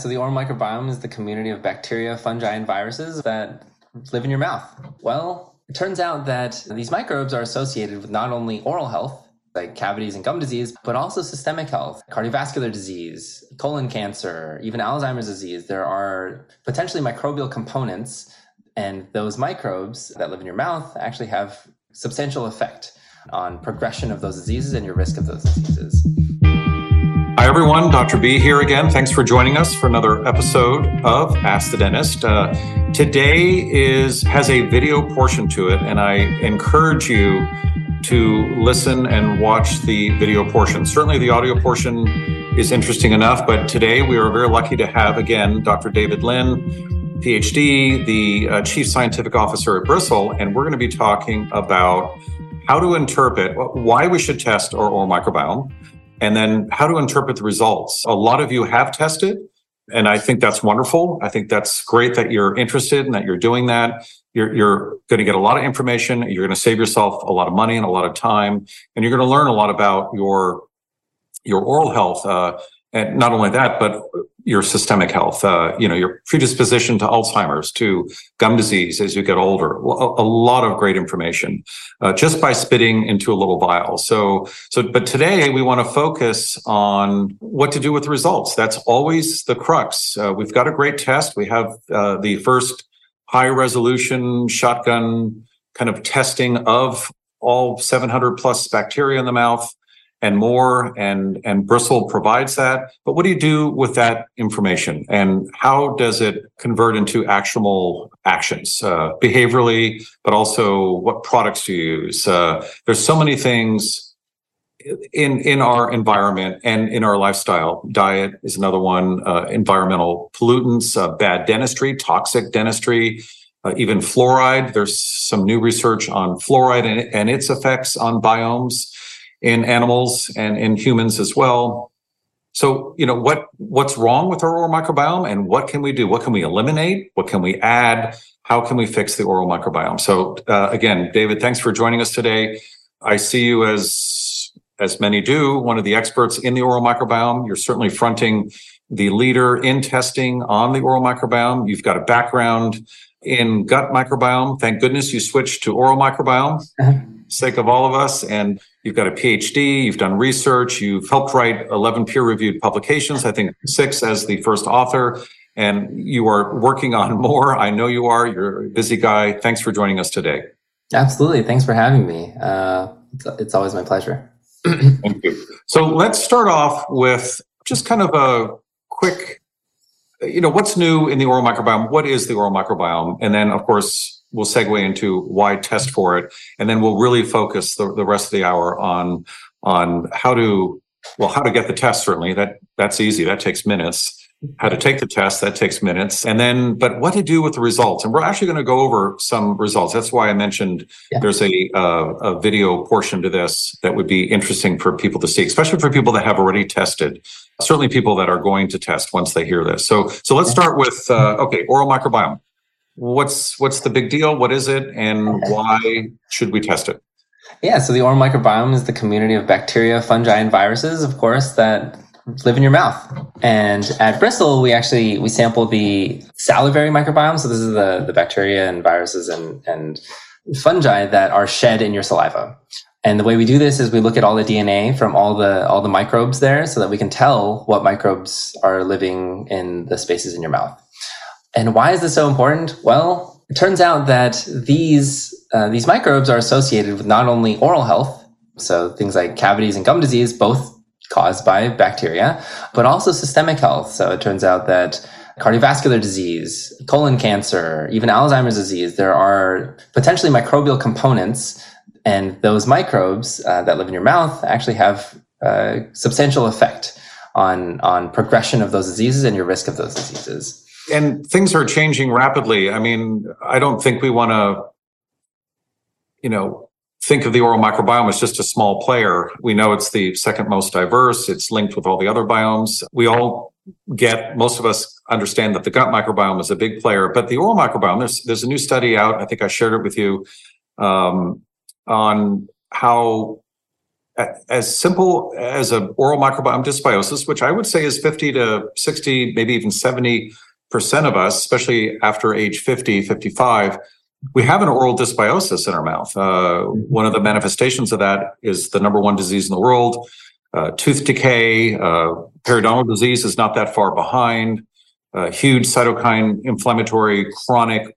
So, the oral microbiome is the community of bacteria, fungi, and viruses that live in your mouth. Well, it turns out that these microbes are associated with not only oral health, like cavities and gum disease, but also systemic health, cardiovascular disease, colon cancer, even Alzheimer's disease. There are potentially microbial components, and those microbes that live in your mouth actually have substantial effect on progression of those diseases and your risk of those diseases. Hi, everyone. Dr. B here again. Thanks for joining us for another episode of Ask the Dentist. Uh, today is has a video portion to it, and I encourage you to listen and watch the video portion. Certainly, the audio portion is interesting enough, but today we are very lucky to have again Dr. David Lin, PhD, the uh, Chief Scientific Officer at Bristle, and we're going to be talking about how to interpret why we should test our oral microbiome and then how to interpret the results. A lot of you have tested, and I think that's wonderful. I think that's great that you're interested and that you're doing that. You're, you're going to get a lot of information. You're going to save yourself a lot of money and a lot of time, and you're going to learn a lot about your your oral health. Uh, and not only that, but your systemic health, uh, you know, your predisposition to Alzheimer's, to gum disease as you get older. A, lot of great information uh, just by spitting into a little vial. So, so, but today we want to focus on what to do with the results. That's always the crux. Uh, we've got a great test. We have uh, the first high resolution shotgun kind of testing of all 700 plus bacteria in the mouth and more and and bristle provides that. But what do you do with that information? And how does it convert into actionable actions uh, behaviorally but also what products do you use? Uh, there's so many things in in our environment and in our lifestyle. Diet is another one uh, environmental pollutants uh, bad dentistry toxic dentistry uh, even fluoride. There's some new research on fluoride and, and its effects on biomes in animals and in humans as well. So, you know, what what's wrong with our oral microbiome and what can we do? What can we eliminate? What can we add? How can we fix the oral microbiome? So, uh, again, David, thanks for joining us today. I see you as as many do, one of the experts in the oral microbiome. You're certainly fronting the leader in testing on the oral microbiome. You've got a background in gut microbiome. Thank goodness you switched to oral microbiome. Sake of all of us. And you've got a PhD, you've done research, you've helped write 11 peer reviewed publications, I think six as the first author. And you are working on more. I know you are. You're a busy guy. Thanks for joining us today. Absolutely. Thanks for having me. Uh, it's, it's always my pleasure. Thank you. So let's start off with just kind of a quick, you know, what's new in the oral microbiome? What is the oral microbiome? And then, of course, we'll segue into why test for it, and then we'll really focus the, the rest of the hour on on how to well how to get the test. Certainly, that that's easy. That takes minutes. How to take the test that takes minutes, and then but what to do with the results. And we're actually going to go over some results. That's why I mentioned yeah. there's a uh, a video portion to this that would be interesting for people to see, especially for people that have already tested. Certainly, people that are going to test once they hear this. So so let's start with uh, okay oral microbiome what's what's the big deal? What is it, and why should we test it? Yeah, so the oral microbiome is the community of bacteria, fungi, and viruses, of course, that live in your mouth. And at Bristle, we actually we sample the salivary microbiome. So this is the the bacteria and viruses and and fungi that are shed in your saliva. And the way we do this is we look at all the DNA from all the all the microbes there so that we can tell what microbes are living in the spaces in your mouth. And why is this so important? Well, it turns out that these uh, these microbes are associated with not only oral health, so things like cavities and gum disease, both caused by bacteria, but also systemic health. So it turns out that cardiovascular disease, colon cancer, even Alzheimer's disease, there are potentially microbial components, and those microbes uh, that live in your mouth actually have a substantial effect on on progression of those diseases and your risk of those diseases and things are changing rapidly. I mean, I don't think we want to, you know, think of the oral microbiome as just a small player. We know it's the second most diverse. It's linked with all the other biomes. We all get, most of us understand that the gut microbiome is a big player, but the oral microbiome, there's, there's a new study out. I think I shared it with you, um, on how as simple as an oral microbiome dysbiosis, which I would say is 50 to 60, maybe even 70% of us, especially after age 50, 55, we have an oral dysbiosis in our mouth. Uh, one of the manifestations of that is the number one disease in the world. Uh, tooth decay, uh, periodontal disease is not that far behind. huge cytokine inflammatory chronic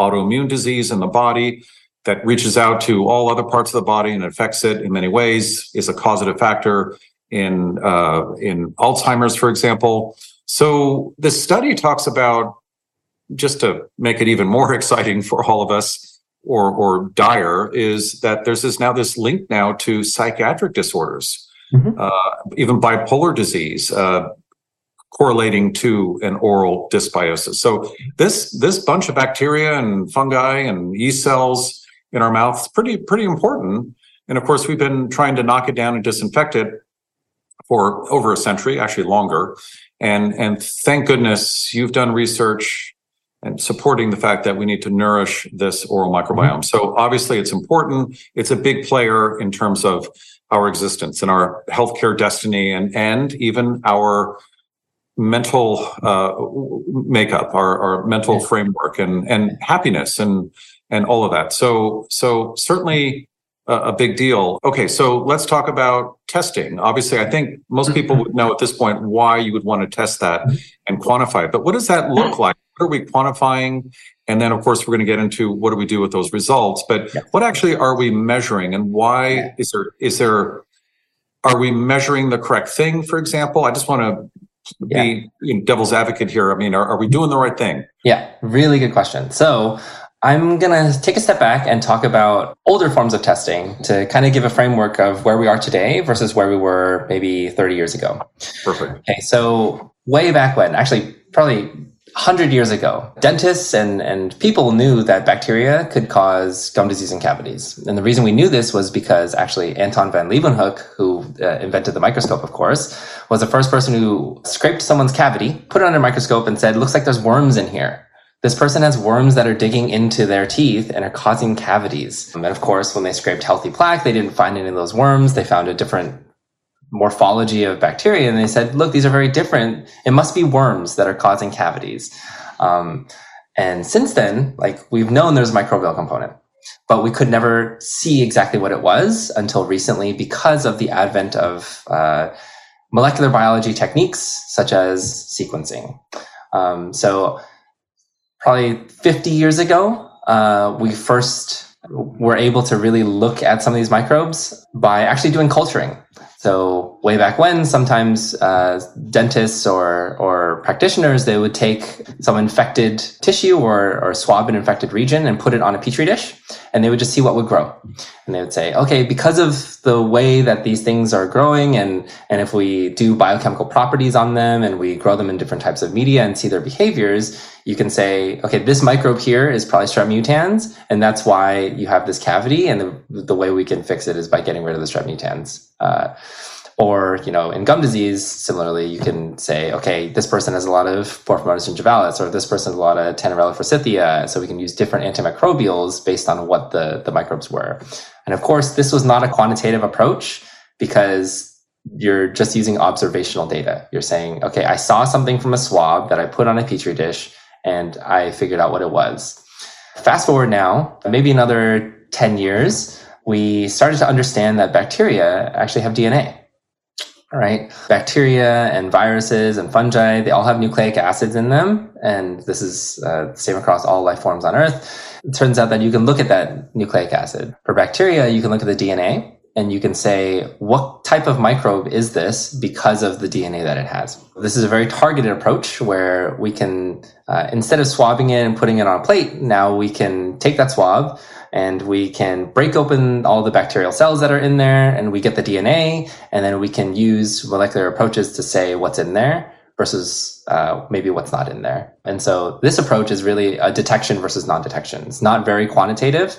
autoimmune disease in the body that reaches out to all other parts of the body and affects it in many ways is a causative factor in uh, in Alzheimer's, for example. So the study talks about just to make it even more exciting for all of us or or dire is that there's this now this link now to psychiatric disorders, mm-hmm. uh, even bipolar disease. Uh, correlating to an oral dysbiosis. So this this bunch of bacteria and fungi and yeast cells in our mouth is pretty pretty important. And of course, we've been trying to knock it down and disinfect it for over a century, actually longer. And and thank goodness you've done research and supporting the fact that we need to nourish this oral microbiome. Mm-hmm. So obviously, it's important. It's a big player in terms of our existence and our healthcare destiny, and and even our mental uh, makeup, our, our mental framework, and and happiness and and all of that. So, so certainly a, big deal. Okay, so let's talk about testing. Obviously, I think most mm-hmm. people would know at this point why you would want to test that mm-hmm. and quantify it. But what does that look like? What are we quantifying? And then, of course, we're going to get into what do we do with those results. But yeah. what actually are we measuring, and why yeah. is there is there are we measuring the correct thing? For example, I just want to be yeah. you devil's advocate here. I mean, are, are we doing the right thing? Yeah, really good question. So I'm going to take a step back and talk about older forms of testing to kind of give a framework of where we are today versus where we were maybe 30 years ago. Perfect. Okay, so way back when, actually, probably 100 years ago, dentists and, and people knew that bacteria could cause gum disease and cavities. And the reason we knew this was because actually Anton van Leeuwenhoek, who uh, invented the microscope, of course, was the first person who scraped someone's cavity, put it under a microscope and said, looks like there's worms in here. This person has worms that are digging into their teeth and are causing cavities. And of course, when they scraped healthy plaque, they didn't find any of those worms. They found a different morphology of bacteria and they said, look, these are very different. It must be worms that are causing cavities. Um, and since then, like we've known there's a microbial component, but we could never see exactly what it was until recently because of the advent of uh, molecular biology techniques such as sequencing. Um, so probably 50 years ago, uh, we first were able to really look at some of these microbes by actually doing culturing. So way back when, sometimes uh, dentists or or practitioners they would take some infected tissue or or swab an infected region and put it on a petri dish, and they would just see what would grow. And they would say, okay, because of the way that these things are growing, and and if we do biochemical properties on them and we grow them in different types of media and see their behaviors, you can say, okay, this microbe here is probably strep mutans, and that's why you have this cavity. And the, the way we can fix it is by getting rid of the strep mutans. Uh, or, you know, in gum disease, similarly, you can say, okay, this person has a lot of Porphyromonas gingivalis, or this person has a lot of Tannerella forsythia. So we can use different antimicrobials based on what the, the microbes were. And of course, this was not a quantitative approach because you're just using observational data. You're saying, okay, I saw something from a swab that I put on a petri dish and I figured out what it was. Fast forward now, maybe another 10 years, we started to understand that bacteria actually have DNA. Right. Bacteria and viruses and fungi, they all have nucleic acids in them. And this is uh, the same across all life forms on Earth. It turns out that you can look at that nucleic acid. For bacteria, you can look at the DNA and you can say, what type of microbe is this because of the DNA that it has? This is a very targeted approach where we can, uh, instead of swabbing it and putting it on a plate, now we can take that swab and we can break open all the bacterial cells that are in there and we get the DNA and then we can use molecular approaches to say what's in there versus uh, maybe what's not in there. And so this approach is really a detection versus non-detection. It's not very quantitative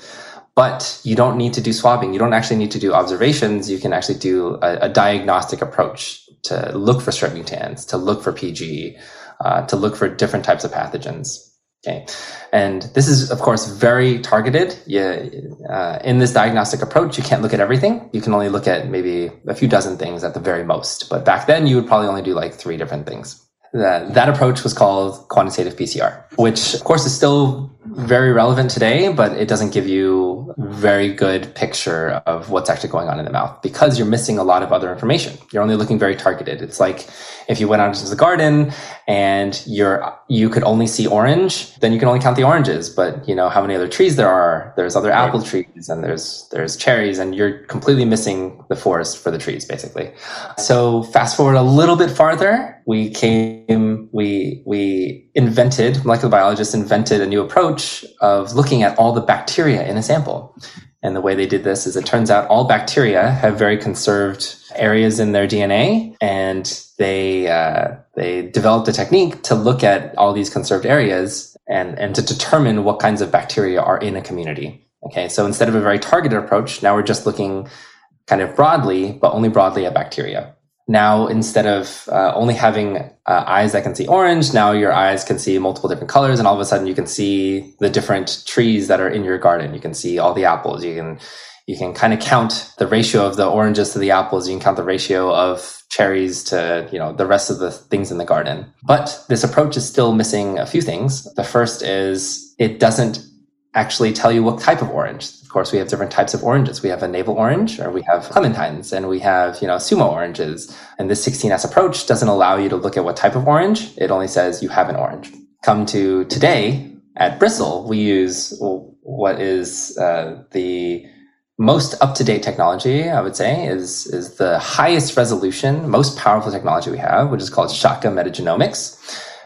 but you don't need to do swabbing. You don't actually need to do observations. You can actually do a, a diagnostic approach to look for strep mutans, to look for PG, uh, to look for different types of pathogens. Okay. And this is, of course, very targeted. You, uh, in this diagnostic approach, you can't look at everything. You can only look at maybe a few dozen things at the very most. But back then, you would probably only do like three different things. That, that approach was called quantitative PCR, which, of course, is still very relevant today, but it doesn't give you a very good picture of what's actually going on in the mouth because you're missing a lot of other information. You're only looking very targeted. It's like if you went out into the garden and you're you could only see orange, then you can only count the oranges. But you know how many other trees there are. There's other apple trees and there's there's cherries, and you're completely missing the forest for the trees, basically. So fast forward a little bit farther, we came we we invented molecular biologists invented a new approach of looking at all the bacteria in a sample. And the way they did this is it turns out all bacteria have very conserved areas in their DNA, and they uh, they developed a technique to look at all these conserved areas and and to determine what kinds of bacteria are in a community. Okay, so instead of a very targeted approach, now we're just looking kind of broadly, but only broadly at bacteria. Now, instead of uh, only having uh, eyes that can see orange, now your eyes can see multiple different colors, and all of a sudden you can see the different trees that are in your garden. You can see all the apples. You can you can kind of count the ratio of the oranges to the apples. You can count the ratio of cherries to you know the rest of the things in the garden. But this approach is still missing a few things. The first is it doesn't actually tell you what type of orange. Of course, we have different types of oranges. We have a navel orange, or we have clementines, and we have, you know, sumo oranges. And this 16S approach doesn't allow you to look at what type of orange. It only says you have an orange. Come to today at Bristle, we use what is uh, the most up-to-date technology, I would say, is is the highest resolution, most powerful technology we have, which is called shotgun metagenomics.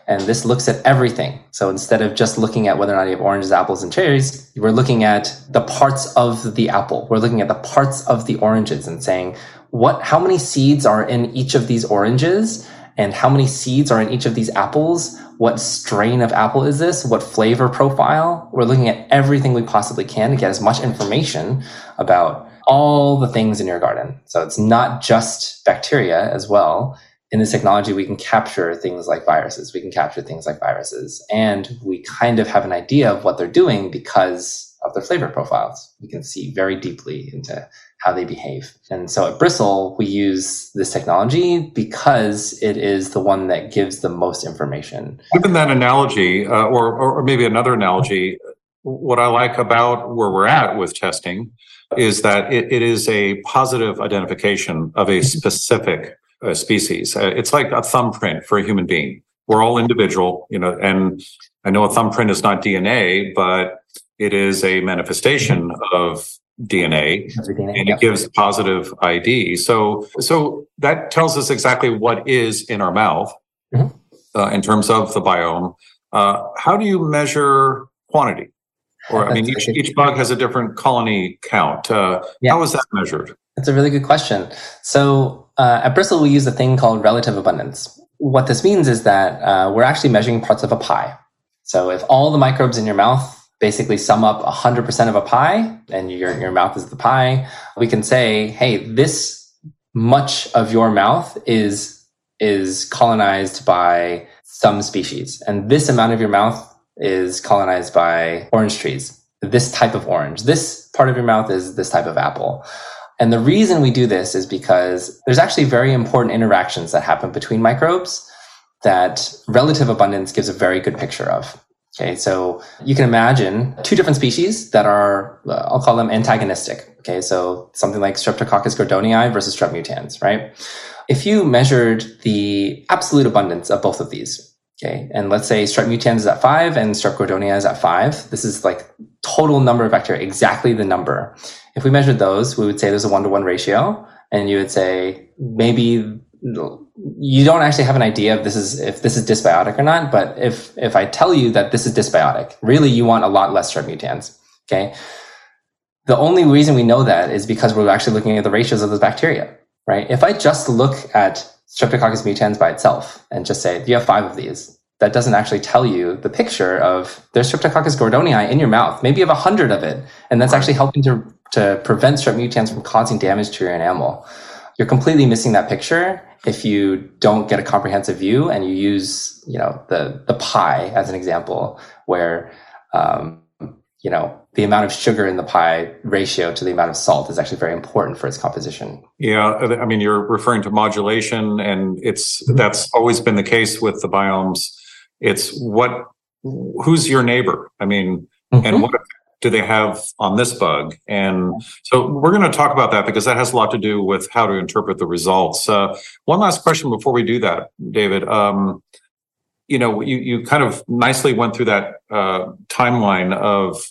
And this looks at everything. So instead of just looking at whether or not you have oranges, apples, and cherries, we're looking at the parts of the apple. We're looking at the parts of the oranges and saying, what, how many seeds are in each of these oranges? And how many seeds are in each of these apples? What strain of apple is this? What flavor profile? We're looking at everything we possibly can to get as much information about all the things in your garden. So it's not just bacteria as well in this technology, we can capture things like viruses. We can capture things like viruses. And we kind of have an idea of what they're doing because of their flavor profiles. We can see very deeply into how they behave. And so at Bristle, we use this technology because it is the one that gives the most information. Given that analogy, uh, or, or maybe another analogy, what I like about where we're at with testing is that it, it is a positive identification of a specific uh, species. Uh, it's like a thumbprint for a human being. We're all individual, you know, and I know a thumbprint is not DNA, but it is a manifestation of DNA, DNA and it gives positive ID. So, so that tells us exactly what is in our mouth mm-hmm. uh, in terms of the biome. Uh, how do you measure quantity? Or, I mean, each, each bug has a different colony count. Uh, yeah. How is that measured? That's a really good question. So, uh, at Bristle, we use a thing called relative abundance. What this means is that uh, we're actually measuring parts of a pie. So if all the microbes in your mouth basically sum up 100% of a pie, and your, your mouth is the pie, we can say, hey, this much of your mouth is, is colonized by some species. And this amount of your mouth is colonized by orange trees. This type of orange. This part of your mouth is this type of apple. And the reason we do this is because there's actually very important interactions that happen between microbes that relative abundance gives a very good picture of. Okay, so you can imagine two different species that are, uh, I'll call them antagonistic. Okay, so something like Streptococcus gordonii versus Strep mutans, right? If you measured the absolute abundance of both of these, okay, and let's say Strep mutans is at five and Strep gordonii is at five, this is like total number of bacteria, exactly the number. If we measured those, we would say there's a one to one ratio. And you would say maybe you don't actually have an idea of this is if this is dysbiotic or not. But if if I tell you that this is dysbiotic, really you want a lot less strep mutans. Okay. The only reason we know that is because we're actually looking at the ratios of those bacteria, right? If I just look at Streptococcus mutans by itself and just say, you have five of these, that doesn't actually tell you the picture of there's Streptococcus gordonii in your mouth. Maybe you have a hundred of it, and that's actually helping to to prevent strep mutans from causing damage to your enamel. you're completely missing that picture if you don't get a comprehensive view and you use, you know, the the pie as an example, where um, you know the amount of sugar in the pie ratio to the amount of salt is actually very important for its composition. Yeah, I mean, you're referring to modulation, and it's that's always been the case with the biomes. It's what who's your neighbor? I mean, mm-hmm. and what do they have on this bug? And so we're going to talk about that because that has a lot to do with how to interpret the results. Uh, one last question before we do that, David. Um, you know, you, you kind of nicely went through that uh, timeline of,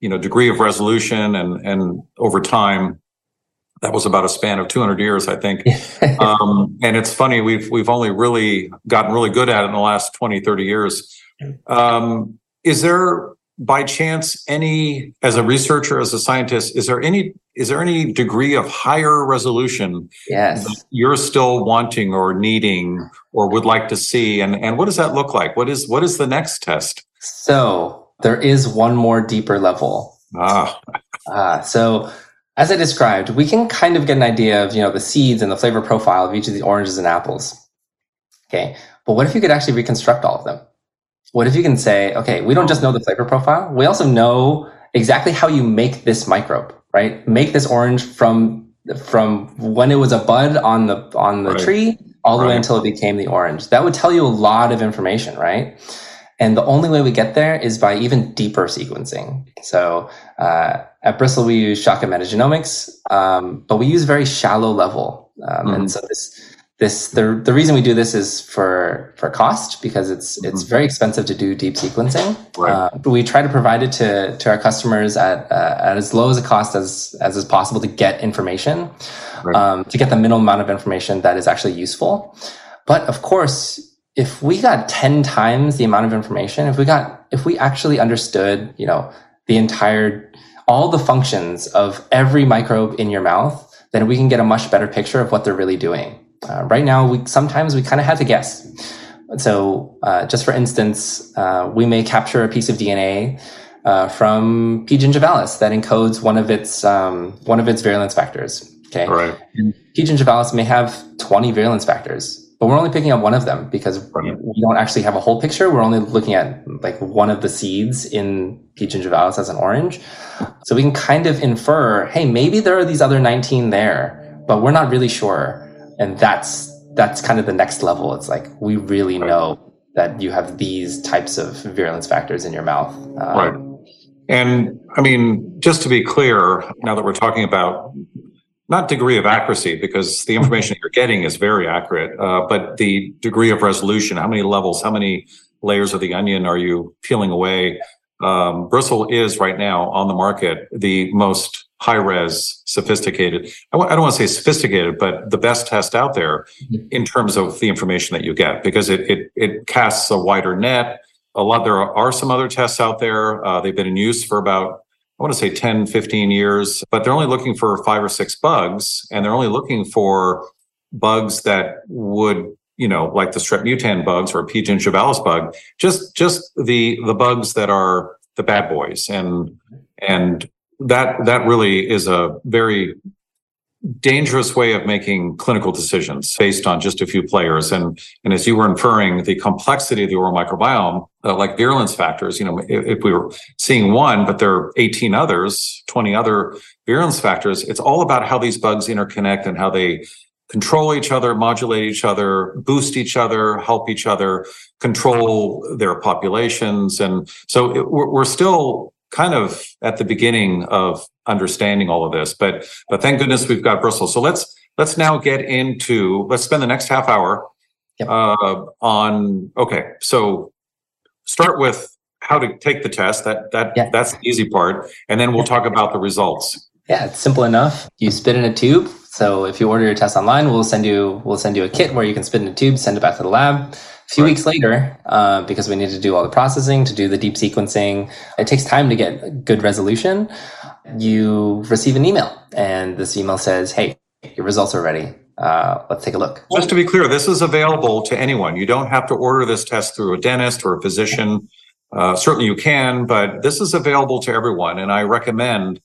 you know, degree of resolution and, and over time, that was about a span of 200 years, I think. um, and it's funny, we've, we've only really gotten really good at it in the last 20, 30 years. Um, is there by chance any as a researcher as a scientist is there any is there any degree of higher resolution yes you're still wanting or needing or would like to see and and what does that look like what is what is the next test so there is one more deeper level ah uh, so as i described we can kind of get an idea of you know the seeds and the flavor profile of each of the oranges and apples okay but what if you could actually reconstruct all of them what if you can say, okay, we don't just know the flavor profile, we also know exactly how you make this microbe, right? Make this orange from from when it was a bud on the on the right. tree all the right. way until it became the orange. That would tell you a lot of information, right? And the only way we get there is by even deeper sequencing. So uh, at Bristle, we use shotgun metagenomics, um, but we use very shallow level. Um, mm. And so this this the the reason we do this is for for cost because it's it's mm-hmm. very expensive to do deep sequencing. Right. Uh, we try to provide it to to our customers at uh, at as low as a cost as as is possible to get information, right. um, to get the minimum amount of information that is actually useful. But of course, if we got ten times the amount of information, if we got if we actually understood, you know, the entire all the functions of every microbe in your mouth, then we can get a much better picture of what they're really doing. Uh, right now, we sometimes we kind of have to guess. So, uh, just for instance, uh, we may capture a piece of DNA uh, from P. gingivalis that encodes one of its um, one of its virulence factors. Okay, right. P. gingivalis may have 20 virulence factors, but we're only picking up one of them because right. we don't actually have a whole picture. We're only looking at like one of the seeds in P. gingivalis as an orange. So we can kind of infer, hey, maybe there are these other 19 there, but we're not really sure and that's that's kind of the next level it's like we really know that you have these types of virulence factors in your mouth um, right and i mean just to be clear now that we're talking about not degree of accuracy because the information you're getting is very accurate uh, but the degree of resolution how many levels how many layers of the onion are you peeling away um, Bristle is right now on the market the most high res, sophisticated. I w- I don't want to say sophisticated, but the best test out there mm-hmm. in terms of the information that you get because it it, it casts a wider net. A lot there are some other tests out there. Uh, they've been in use for about I want to say 10, 15 years, but they're only looking for five or six bugs and they're only looking for bugs that would you know, like the strep mutant bugs or P. gingivalis bug, just just the the bugs that are the bad boys, and and that that really is a very dangerous way of making clinical decisions based on just a few players. And, and as you were inferring, the complexity of the oral microbiome, uh, like virulence factors, you know, if, if, we were seeing one, but there are 18 others, 20 other virulence factors, it's all about how these bugs interconnect and how they control each other, modulate each other, boost each other, help each other, control their populations. And so it, we're, we're still kind of at the beginning of understanding all of this, but but thank goodness we've got Bristle. So let's let's now get into let's spend the next half hour yep. uh, on okay. So start with how to take the test. That that yeah. that's the easy part, and then we'll talk about the results. Yeah, it's simple enough. You spit in a tube. So if you order your test online, we'll send you we'll send you a kit where you can spit in a tube, send it back to the lab. A few right. weeks later, uh, because we need to do all the processing, to do the deep sequencing, it takes time to get good resolution. You receive an email, and this email says, "Hey, your results are ready. Uh, let's take a look." Just to be clear, this is available to anyone. You don't have to order this test through a dentist or a physician. Uh, certainly, you can, but this is available to everyone, and I recommend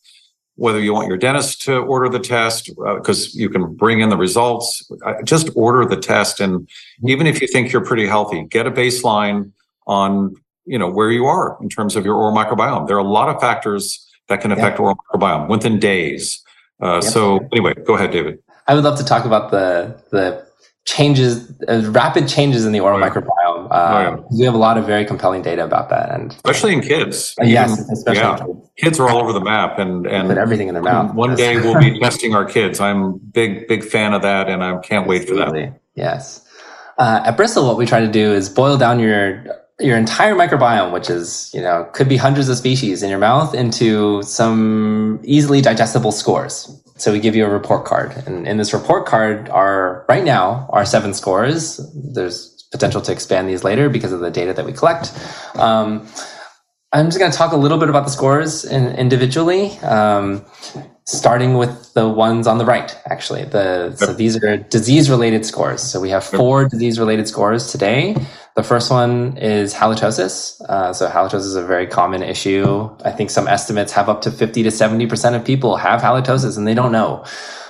whether you want your dentist to order the test because uh, you can bring in the results just order the test and even if you think you're pretty healthy get a baseline on you know where you are in terms of your oral microbiome there are a lot of factors that can affect yeah. oral microbiome within days uh, yep. so anyway go ahead david i would love to talk about the the changes, uh, rapid changes in the oral right. microbiome. Uh, oh, yeah. We have a lot of very compelling data about that, and especially in kids. Uh, yes, especially yeah. kids are all over the map, and and put everything in their mouth. One day we'll be testing our kids. I'm big big fan of that, and I can't wait for that. Yes. Uh, at Bristle, what we try to do is boil down your your entire microbiome, which is, you know, could be hundreds of species in your mouth into some easily digestible scores. So we give you a report card. And in this report card are right now are seven scores. There's potential to expand these later because of the data that we collect. Um, I'm just going to talk a little bit about the scores in, individually. Um, starting with the ones on the right, actually. The, so these are disease related scores. So we have four disease related scores today. The first one is halitosis. Uh, so halitosis is a very common issue. I think some estimates have up to 50 to 70% of people have halitosis and they don't know.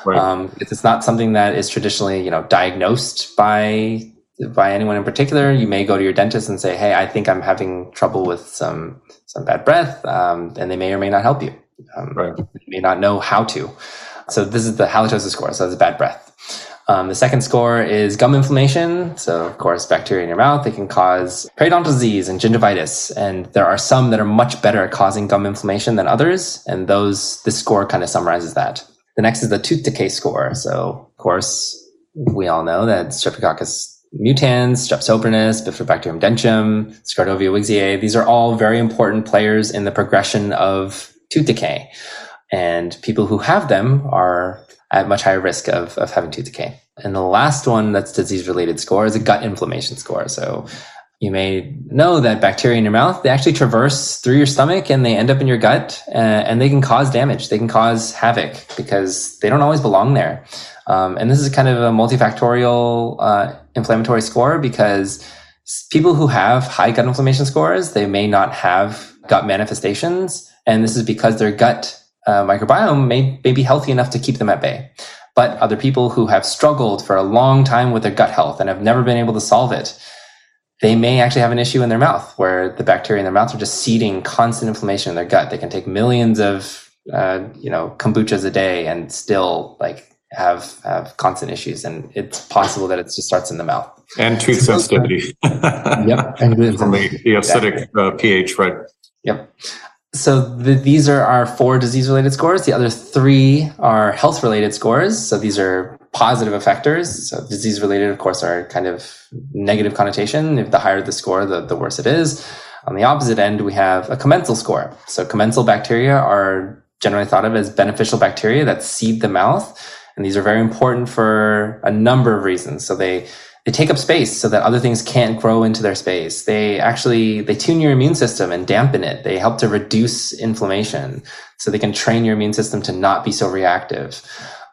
Right. Um, it's not something that is traditionally, you know, diagnosed by by anyone in particular. You may go to your dentist and say, "Hey, I think I'm having trouble with some some bad breath," um, and they may or may not help you. Um, right. may not know how to. So this is the halitosis score. So that's bad breath. Um, the second score is gum inflammation. So, of course, bacteria in your mouth, they can cause periodontal disease and gingivitis. And there are some that are much better at causing gum inflammation than others. And those, this score kind of summarizes that. The next is the tooth decay score. So, of course, we all know that Streptococcus mutans, Strep sobrinus, Bifidobacterium dentium, Scardovia wiggsiae, these are all very important players in the progression of tooth decay. And people who have them are at much higher risk of, of having tooth decay. And the last one that's disease related score is a gut inflammation score. So you may know that bacteria in your mouth, they actually traverse through your stomach and they end up in your gut uh, and they can cause damage. They can cause havoc because they don't always belong there. Um, and this is kind of a multifactorial uh, inflammatory score because people who have high gut inflammation scores, they may not have gut manifestations and this is because their gut uh, microbiome may, may be healthy enough to keep them at bay. But other people who have struggled for a long time with their gut health and have never been able to solve it, they may actually have an issue in their mouth where the bacteria in their mouth are just seeding constant inflammation in their gut. They can take millions of, uh, you know, kombuchas a day and still like have have constant issues, and it's possible that it just starts in the mouth. And tooth sensitivity. yep, and from the, the acidic uh, pH, right? Yep so the, these are our four disease related scores. The other three are health related scores. So these are positive effectors. So disease related, of course, are kind of negative connotation. If the higher the score, the, the worse it is. On the opposite end, we have a commensal score. So commensal bacteria are generally thought of as beneficial bacteria that seed the mouth. And these are very important for a number of reasons. So they they take up space so that other things can't grow into their space. They actually, they tune your immune system and dampen it. They help to reduce inflammation so they can train your immune system to not be so reactive.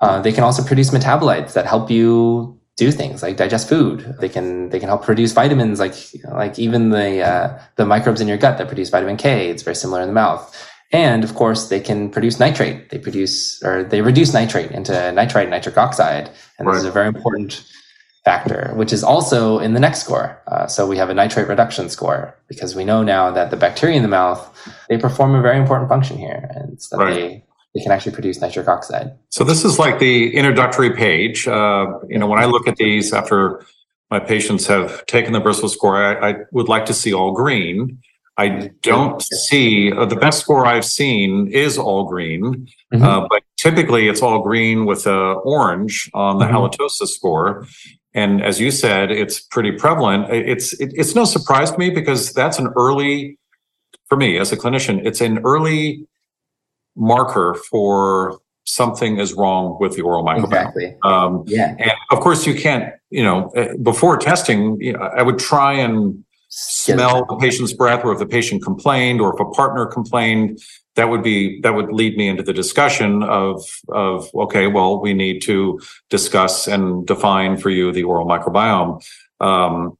Uh, they can also produce metabolites that help you do things like digest food. They can they can help produce vitamins like like even the uh, the microbes in your gut that produce vitamin K. It's very similar in the mouth. And of course, they can produce nitrate. They produce or they reduce nitrate into nitrite, and nitric oxide, and right. this is a very important factor, which is also in the next score. Uh, so we have a nitrate reduction score because we know now that the bacteria in the mouth, they perform a very important function here and that right. they, they can actually produce nitric oxide. So this is like the introductory page. Uh, you know, when I look at these after my patients have taken the Bristle score, I, I would like to see all green. I don't see uh, the best score I've seen is all green, mm-hmm. uh, but typically it's all green with a orange on the mm-hmm. halitosis score and as you said, it's pretty prevalent. It's it, it's no surprise to me because that's an early, for me as a clinician, it's an early marker for something is wrong with the oral microbiome. Exactly. Um, yeah. And of course, you can't. You know, eh, before testing, you know, I would try and smell the patient's breath, or if the patient complained, or if a partner complained, that would be that would lead me into the discussion of of okay well we need to discuss and define for you the oral microbiome um,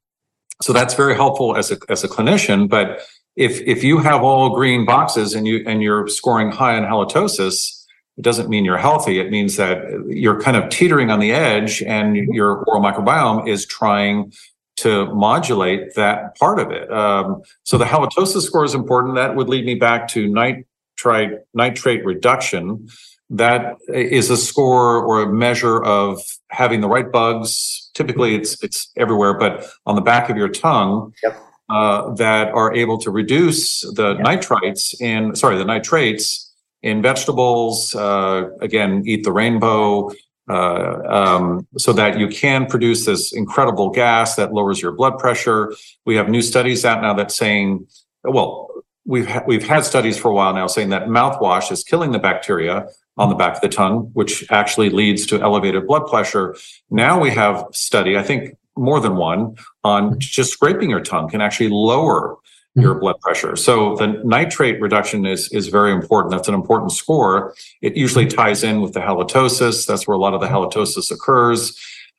so that's very helpful as a as a clinician but if if you have all green boxes and you and you're scoring high on halitosis it doesn't mean you're healthy. It means that you're kind of teetering on the edge and your oral microbiome is trying to modulate that part of it. Um, so the halitosis score is important. That would lead me back to nitrite, nitrate reduction. That is a score or a measure of having the right bugs. Typically, it's it's everywhere, but on the back of your tongue, yep. uh, that are able to reduce the yep. nitrites in sorry the nitrates in vegetables. Uh, again, eat the rainbow uh, um, so that you can produce this incredible gas that lowers your blood pressure. We have new studies out now that saying, well, we've ha- we've had studies for a while now saying that mouthwash is killing the bacteria on the back of the tongue, which actually leads to elevated blood pressure. Now we have study, I think more than one, on just scraping your tongue can actually lower your mm-hmm. blood pressure. So the nitrate reduction is is very important. That's an important score. It usually mm-hmm. ties in with the halitosis. That's where a lot of the halitosis occurs.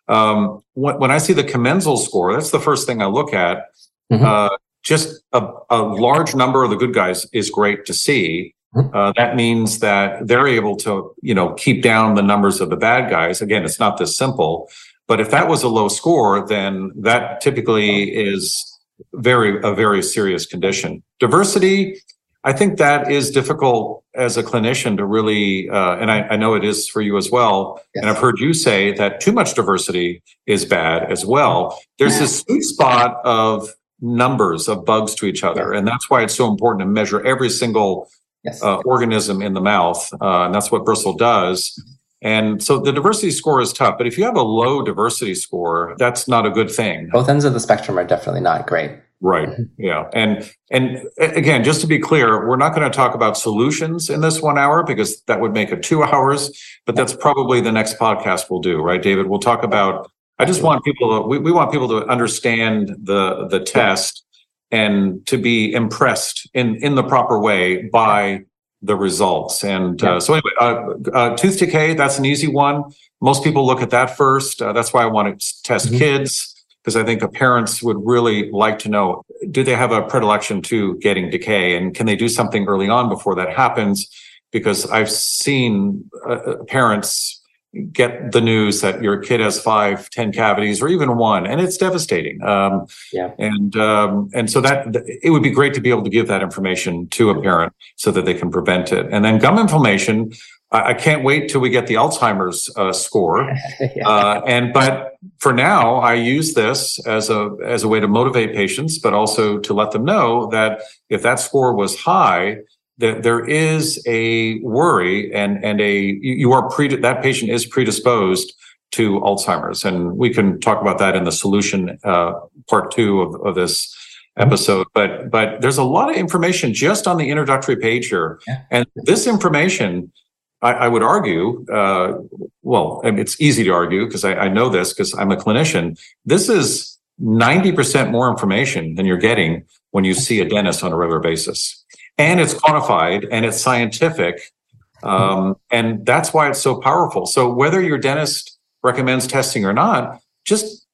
Um, when, when, I see the commensal score, that's the first thing I look at. Mm-hmm. Uh, just a, a, large number of the good guys is great to see. Mm-hmm. Uh, that means that they're able to, you know, keep down the numbers of the bad guys. Again, it's not this simple. But if that was a low score, then that typically is very a very serious condition. Diversity, I think that is difficult as a clinician to really, uh, and I, I, know it is for you as well. Yes. And I've heard you say that too much diversity is bad as well. There's this sweet spot of numbers of bugs to each other, and that's why it's so important to measure every single yes. uh, organism in the mouth, uh, and that's what Bristle does. And so the diversity score is tough, but if you have a low diversity score, that's not a good thing. Both ends of the spectrum are definitely not great. Right. Yeah. And and again, just to be clear, we're not going to talk about solutions in this one hour because that would make it two hours, but that's probably the next podcast we'll do, right, David? We'll talk about I just want people to we, we want people to understand the the test and to be impressed in in the proper way by the results. And uh, so anyway, uh, uh, tooth decay, that's an easy one. Most people look at that first. Uh, that's why I want to test mm-hmm. kids because I think the parents would really like to know, do they have a predilection to getting decay and can they do something early on before that happens? Because I've seen uh, parents get the news that your kid has five, ten cavities, or even one, and it's devastating. Um, yeah. And um, and so that it would be great to be able to give that information to a parent so that they can prevent it. And then gum inflammation. I, I can't wait till we get the Alzheimer's uh, score. yeah. uh, and but for now, I use this as a as a way to motivate patients, but also to let them know that if that score was high, that there is a worry and and a you are pre that patient is predisposed to Alzheimer's, and we can talk about that in the solution uh, part two of, of this episode. But but there's a lot of information just on the introductory page here, yeah. and this information. I, I would argue, uh, well, it's easy to argue because I, I know this because I'm a clinician. This is 90% more information than you're getting when you see a dentist on a regular basis and it's quantified and it's scientific. Um, and that's why it's so powerful. So whether your dentist recommends testing or not, just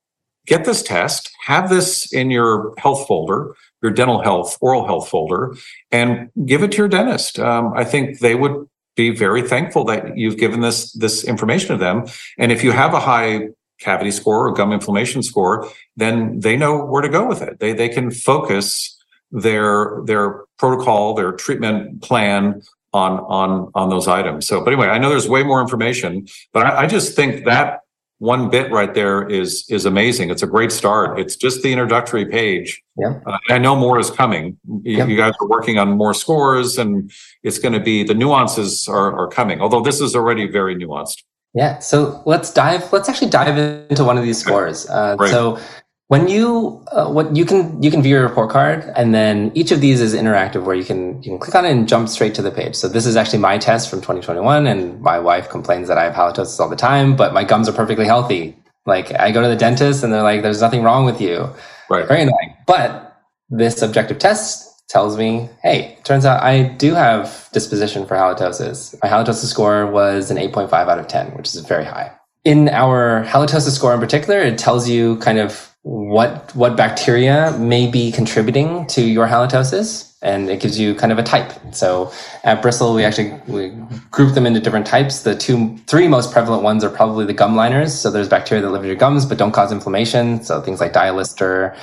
get this test, have this in your health folder, your dental health, oral health folder, and give it to your dentist. Um, I think they would be very thankful that you've given this this information to them. And if you have a high cavity score or gum inflammation score, then they know where to go with it. They they can focus their their protocol, their treatment plan on on on those items. So, but anyway, I know there's way more information, but I, I just think that one bit right there is is amazing. It's a great start. It's just the introductory page. Yeah. Uh, I know more is coming. You, you, guys are working on more scores, and it's going to be the nuances are are coming. Although this is already very nuanced. Yeah. So let's dive. Let's actually dive into one of these scores. Uh, right. So when you uh, what you can you can view your report card and then each of these is interactive where you can you can click on it and jump straight to the page. So this is actually my test from 2021 and my wife complains that i have halitosis all the time but my gums are perfectly healthy. Like i go to the dentist and they're like there's nothing wrong with you. Right. Very annoying. But this objective test tells me hey turns out i do have disposition for halitosis. My halitosis score was an 8.5 out of 10 which is very high. In our halitosis score in particular it tells you kind of what what bacteria may be contributing to your halitosis. and it gives you kind of a type. So at bristle we actually we group them into different types. The two, three most prevalent ones are probably the gum liners. So there's bacteria that live in your gums but don't cause inflammation. So things like dialister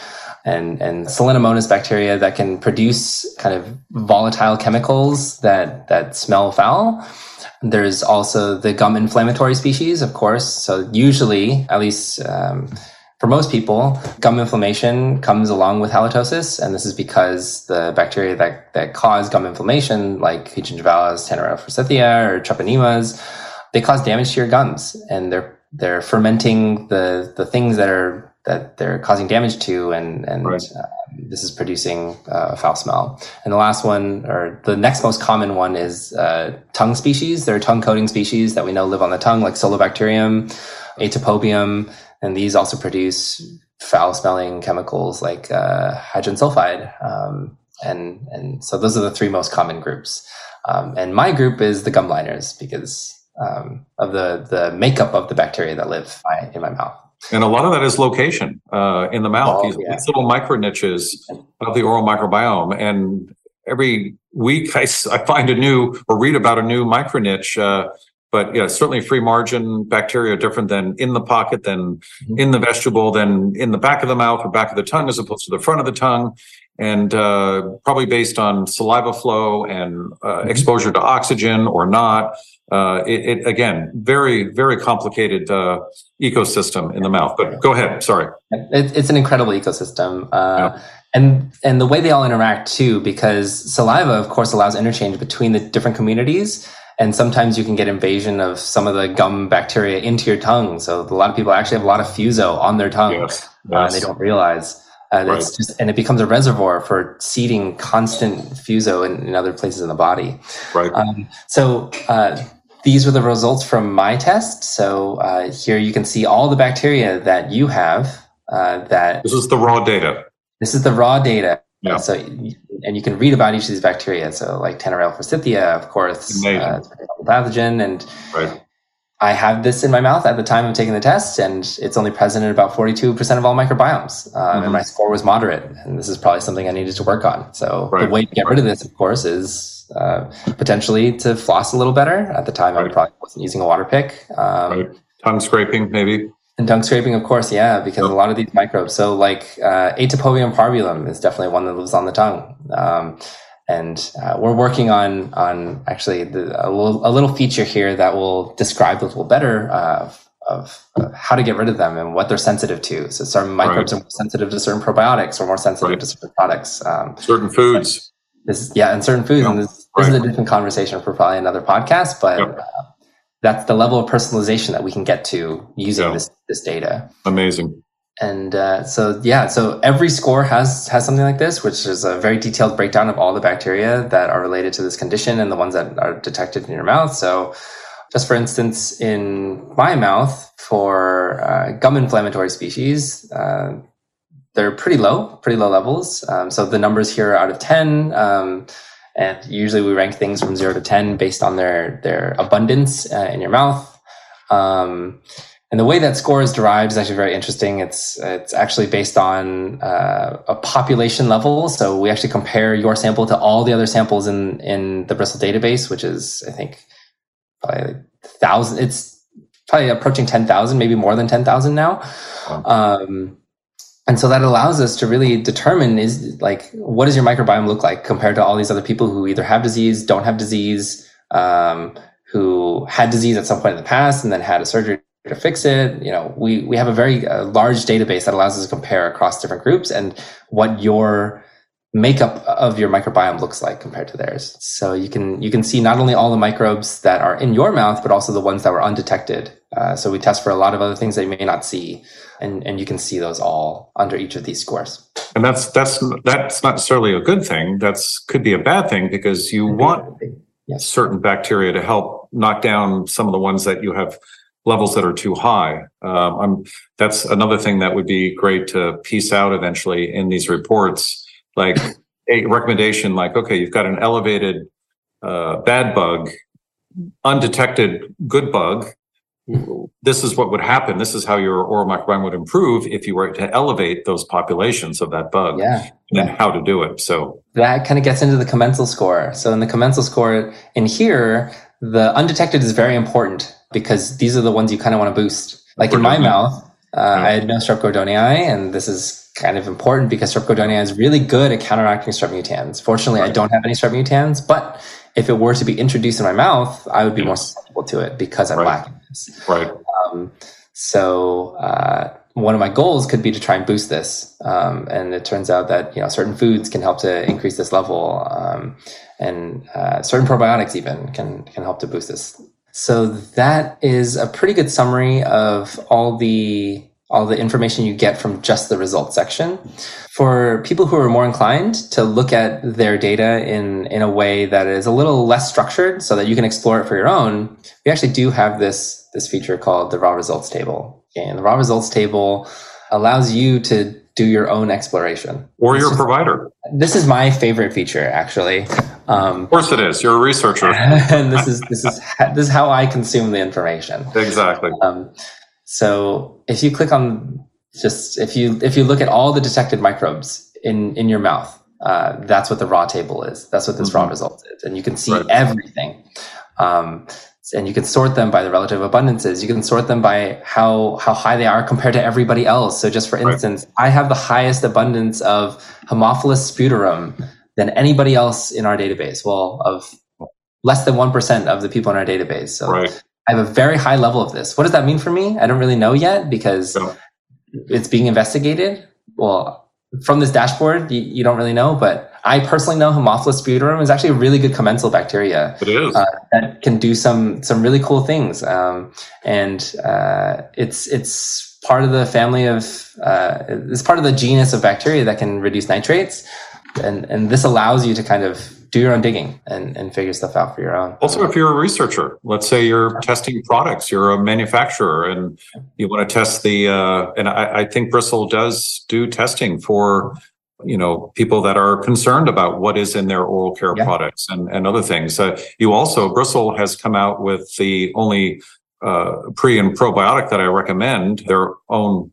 and and selenomonas bacteria that can produce kind of volatile chemicals that that smell foul. There's also the gum inflammatory species, of course. So usually, at least. Um, for most people, gum inflammation comes along with halitosis, and this is because the bacteria that, that cause gum inflammation, like gingivalis, Tannerella forsythia, or treponemas, they cause damage to your gums, and they're they're fermenting the the things that are that they're causing damage to, and and right. uh, this is producing uh, a foul smell. And the last one, or the next most common one, is uh, tongue species. There are tongue coating species that we know live on the tongue, like Solobacterium, Atopobium and these also produce foul smelling chemicals like uh, hydrogen sulfide. Um, and, and so those are the three most common groups. Um, and my group is the gum liners because um, of the, the makeup of the bacteria that live in my mouth. And a lot of that is location uh, in the mouth, oh, these, yeah. these, little micro niches of the oral microbiome. And every week I, I find a new or read about a new micro niche. Uh, but yeah, certainly free margin bacteria are different than in the pocket, than mm-hmm. in the vestibule, than in the back of the mouth or back of the tongue, as opposed to the front of the tongue, and uh, probably based on saliva flow and uh, mm-hmm. exposure to oxygen or not. Uh, it, it, again, very very complicated uh, ecosystem in the mouth. But go ahead. Sorry. It, it's an incredible ecosystem. Uh, yeah and and the way they all interact too because saliva of course allows interchange between the different communities and sometimes you can get invasion of some of the gum bacteria into your tongue. So a lot of people actually have a lot of fuso on their tongue, yes, yes. Uh, and they don't realize. Uh, right. it's just, and it becomes a reservoir for seeding constant fuso in, in other places in the body. Right. Um, so uh, these were the results from my test. So uh, here you can see all the bacteria that you have. Uh, that this is the raw data. This is the raw data. Yeah. So, and you can read about each of these bacteria. So, like Tannerella forsythia, of course, uh, pathogen. And right. I have this in my mouth at the time of taking the test, and it's only present in about 42% of all microbiomes. Uh, mm-hmm. And my score was moderate. And this is probably something I needed to work on. So, right. the way to get rid of this, of course, is uh, potentially to floss a little better. At the time, right. I probably wasn't using a water pick. Um, Tongue scraping, maybe. And tongue scraping, of course, yeah, because a lot of these microbes. So, like uh, Atopobium parvulum is definitely one that lives on the tongue, um, and uh, we're working on on actually the, a, little, a, little, feature here that will describe a little better uh, of, of, how to get rid of them and what they're sensitive to. So, certain microbes right. are more sensitive to certain probiotics, or more sensitive right. to certain products. Um, certain foods. This, yeah, and certain foods. Yep. And this, this is a different conversation for probably another podcast, but. Yep uh, that's the level of personalization that we can get to using yeah. this this data. Amazing. And uh, so yeah, so every score has has something like this, which is a very detailed breakdown of all the bacteria that are related to this condition and the ones that are detected in your mouth. So, just for instance, in my mouth for uh, gum inflammatory species, uh, they're pretty low, pretty low levels. Um, so the numbers here are out of ten. Um, and usually we rank things from zero to 10 based on their, their abundance uh, in your mouth. Um, and the way that score is derived is actually very interesting. It's, it's actually based on uh, a population level. So we actually compare your sample to all the other samples in, in the Bristle database, which is, I think, probably thousand. It's probably approaching 10,000, maybe more than 10,000 now. Um, and so that allows us to really determine is like what does your microbiome look like compared to all these other people who either have disease don't have disease um, who had disease at some point in the past and then had a surgery to fix it. You know we we have a very uh, large database that allows us to compare across different groups and what your makeup of your microbiome looks like compared to theirs so you can you can see not only all the microbes that are in your mouth but also the ones that were undetected uh, so we test for a lot of other things that you may not see and and you can see those all under each of these scores. And that's that's that's not necessarily a good thing. That's could be a bad thing because you want yes. certain bacteria to help knock down some of the ones that you have levels that are too high. Um, that's another thing that would be great to piece out eventually in these reports, like a recommendation, like okay, you've got an elevated uh, bad bug, undetected good bug this is what would happen. This is how your oral microbiome would improve if you were to elevate those populations of that bug. Yeah. And then how to do it. So that kind of gets into the commensal score. So in the commensal score in here, the undetected is very important because these are the ones you kind of want to boost. Like in my mouth, uh, I had no strep gordonii, and this is kind of important because strep gordonii is really good at counteracting strep mutans. Fortunately. I don't have any strep mutans, but if it were to be introduced in my mouth, I would be more susceptible to it because I'm right. lacking this. Right. Um, so uh, one of my goals could be to try and boost this, um, and it turns out that you know certain foods can help to increase this level, um, and uh, certain probiotics even can can help to boost this. So that is a pretty good summary of all the all the information you get from just the results section. For people who are more inclined to look at their data in, in a way that is a little less structured so that you can explore it for your own, we actually do have this, this feature called the raw results table. And the raw results table allows you to do your own exploration. Or your provider. This is my favorite feature, actually. Um, of course, it is. You're a researcher, and this is this is this is how I consume the information. Exactly. Um, so if you click on just if you if you look at all the detected microbes in in your mouth, uh, that's what the raw table is. That's what this mm-hmm. raw result is, and you can see right. everything. Um, and you can sort them by the relative abundances. You can sort them by how how high they are compared to everybody else. So just for instance, right. I have the highest abundance of Haemophilus sputorum than anybody else in our database. Well, of less than 1% of the people in our database. So right. I have a very high level of this. What does that mean for me? I don't really know yet because no. it's being investigated. Well, from this dashboard, you, you, don't really know, but I personally know Haemophilus sputorum is actually a really good commensal bacteria. It is. Uh, that can do some some really cool things, um, and uh, it's it's part of the family of uh, it's part of the genus of bacteria that can reduce nitrates, and and this allows you to kind of do your own digging and, and figure stuff out for your own. Also, if you're a researcher, let's say you're testing products, you're a manufacturer, and you want to test the, uh, and I, I think Bristle does do testing for, you know, people that are concerned about what is in their oral care yeah. products and, and other things. Uh, you also, Bristle has come out with the only uh, pre and probiotic that I recommend, their own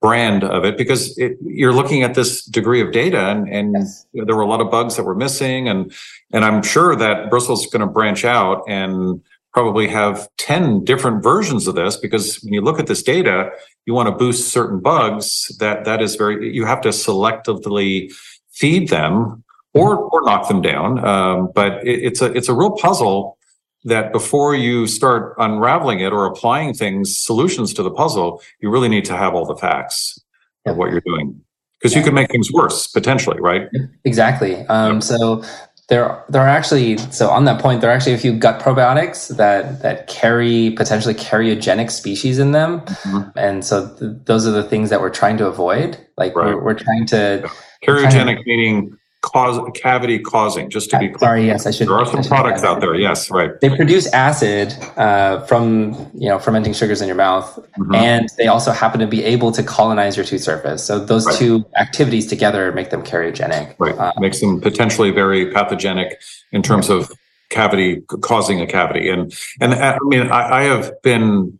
brand of it because it, you're looking at this degree of data and, and yes. you know, there were a lot of bugs that were missing and and I'm sure that Bristle's going to branch out and probably have 10 different versions of this because when you look at this data you want to boost certain bugs that that is very you have to selectively feed them or or knock them down um, but it, it's a it's a real puzzle that before you start unraveling it or applying things, solutions to the puzzle, you really need to have all the facts of what you're doing because you can make things worse potentially, right? Exactly. Um, yep. So there, there are actually so on that point, there are actually a few gut probiotics that that carry potentially cariogenic species in them, mm-hmm. and so th- those are the things that we're trying to avoid. Like right. we're, we're trying to yeah. cariogenic meaning cause cavity causing just to be clear. sorry yes i should there are some products out there yes right they produce acid uh, from you know fermenting sugars in your mouth mm-hmm. and they also happen to be able to colonize your tooth surface so those right. two activities together make them cariogenic right uh, makes them potentially very pathogenic in terms yeah. of cavity causing a cavity and and i mean I, I have been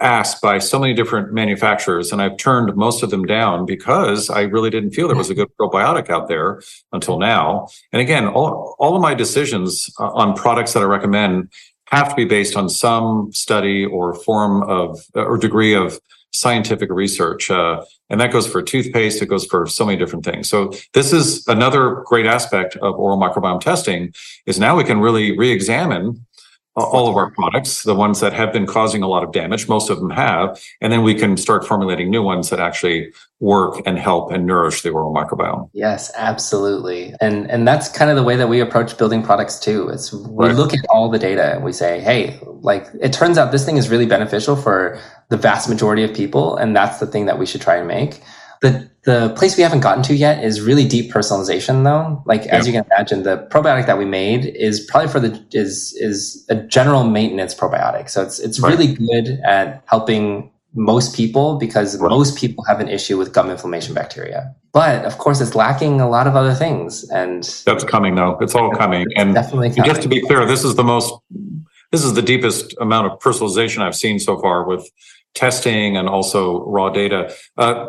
asked by so many different manufacturers, and I've turned most of them down because I really didn't feel there was a good probiotic out there until now. And again, all, all of my decisions uh, on products that I recommend have to be based on some study or form of or degree of scientific research. Uh, and that goes for toothpaste. It goes for so many different things. So this is another great aspect of oral microbiome testing is now we can really re-examine all of our products, the ones that have been causing a lot of damage, most of them have, and then we can start formulating new ones that actually work and help and nourish the oral microbiome. Yes, absolutely. And and that's kind of the way that we approach building products too. It's we right. look at all the data and we say, hey, like it turns out this thing is really beneficial for the vast majority of people, and that's the thing that we should try and make. The the place we haven't gotten to yet is really deep personalization though. Like yeah. as you can imagine, the probiotic that we made is probably for the is is a general maintenance probiotic. So it's it's right. really good at helping most people because right. most people have an issue with gum inflammation bacteria. But of course, it's lacking a lot of other things. And that's coming though. It's all coming. And definitely coming. just to be clear, this is the most this is the deepest amount of personalization I've seen so far with testing and also raw data. Uh,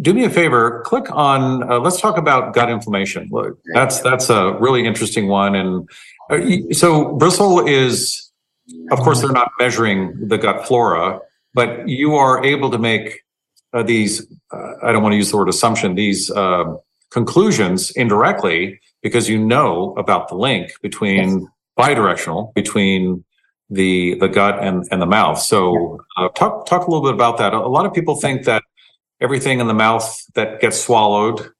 do me a favor, click on. Uh, let's talk about gut inflammation. That's that's a really interesting one. And uh, so bristle is, of course, they're not measuring the gut flora, but you are able to make uh, these. Uh, I don't want to use the word assumption. These um, conclusions indirectly because you know about the link between yes. bidirectional between the the gut and and the mouth. So uh, talk talk a little bit about that. A lot of people think that everything in the mouth that gets swallowed,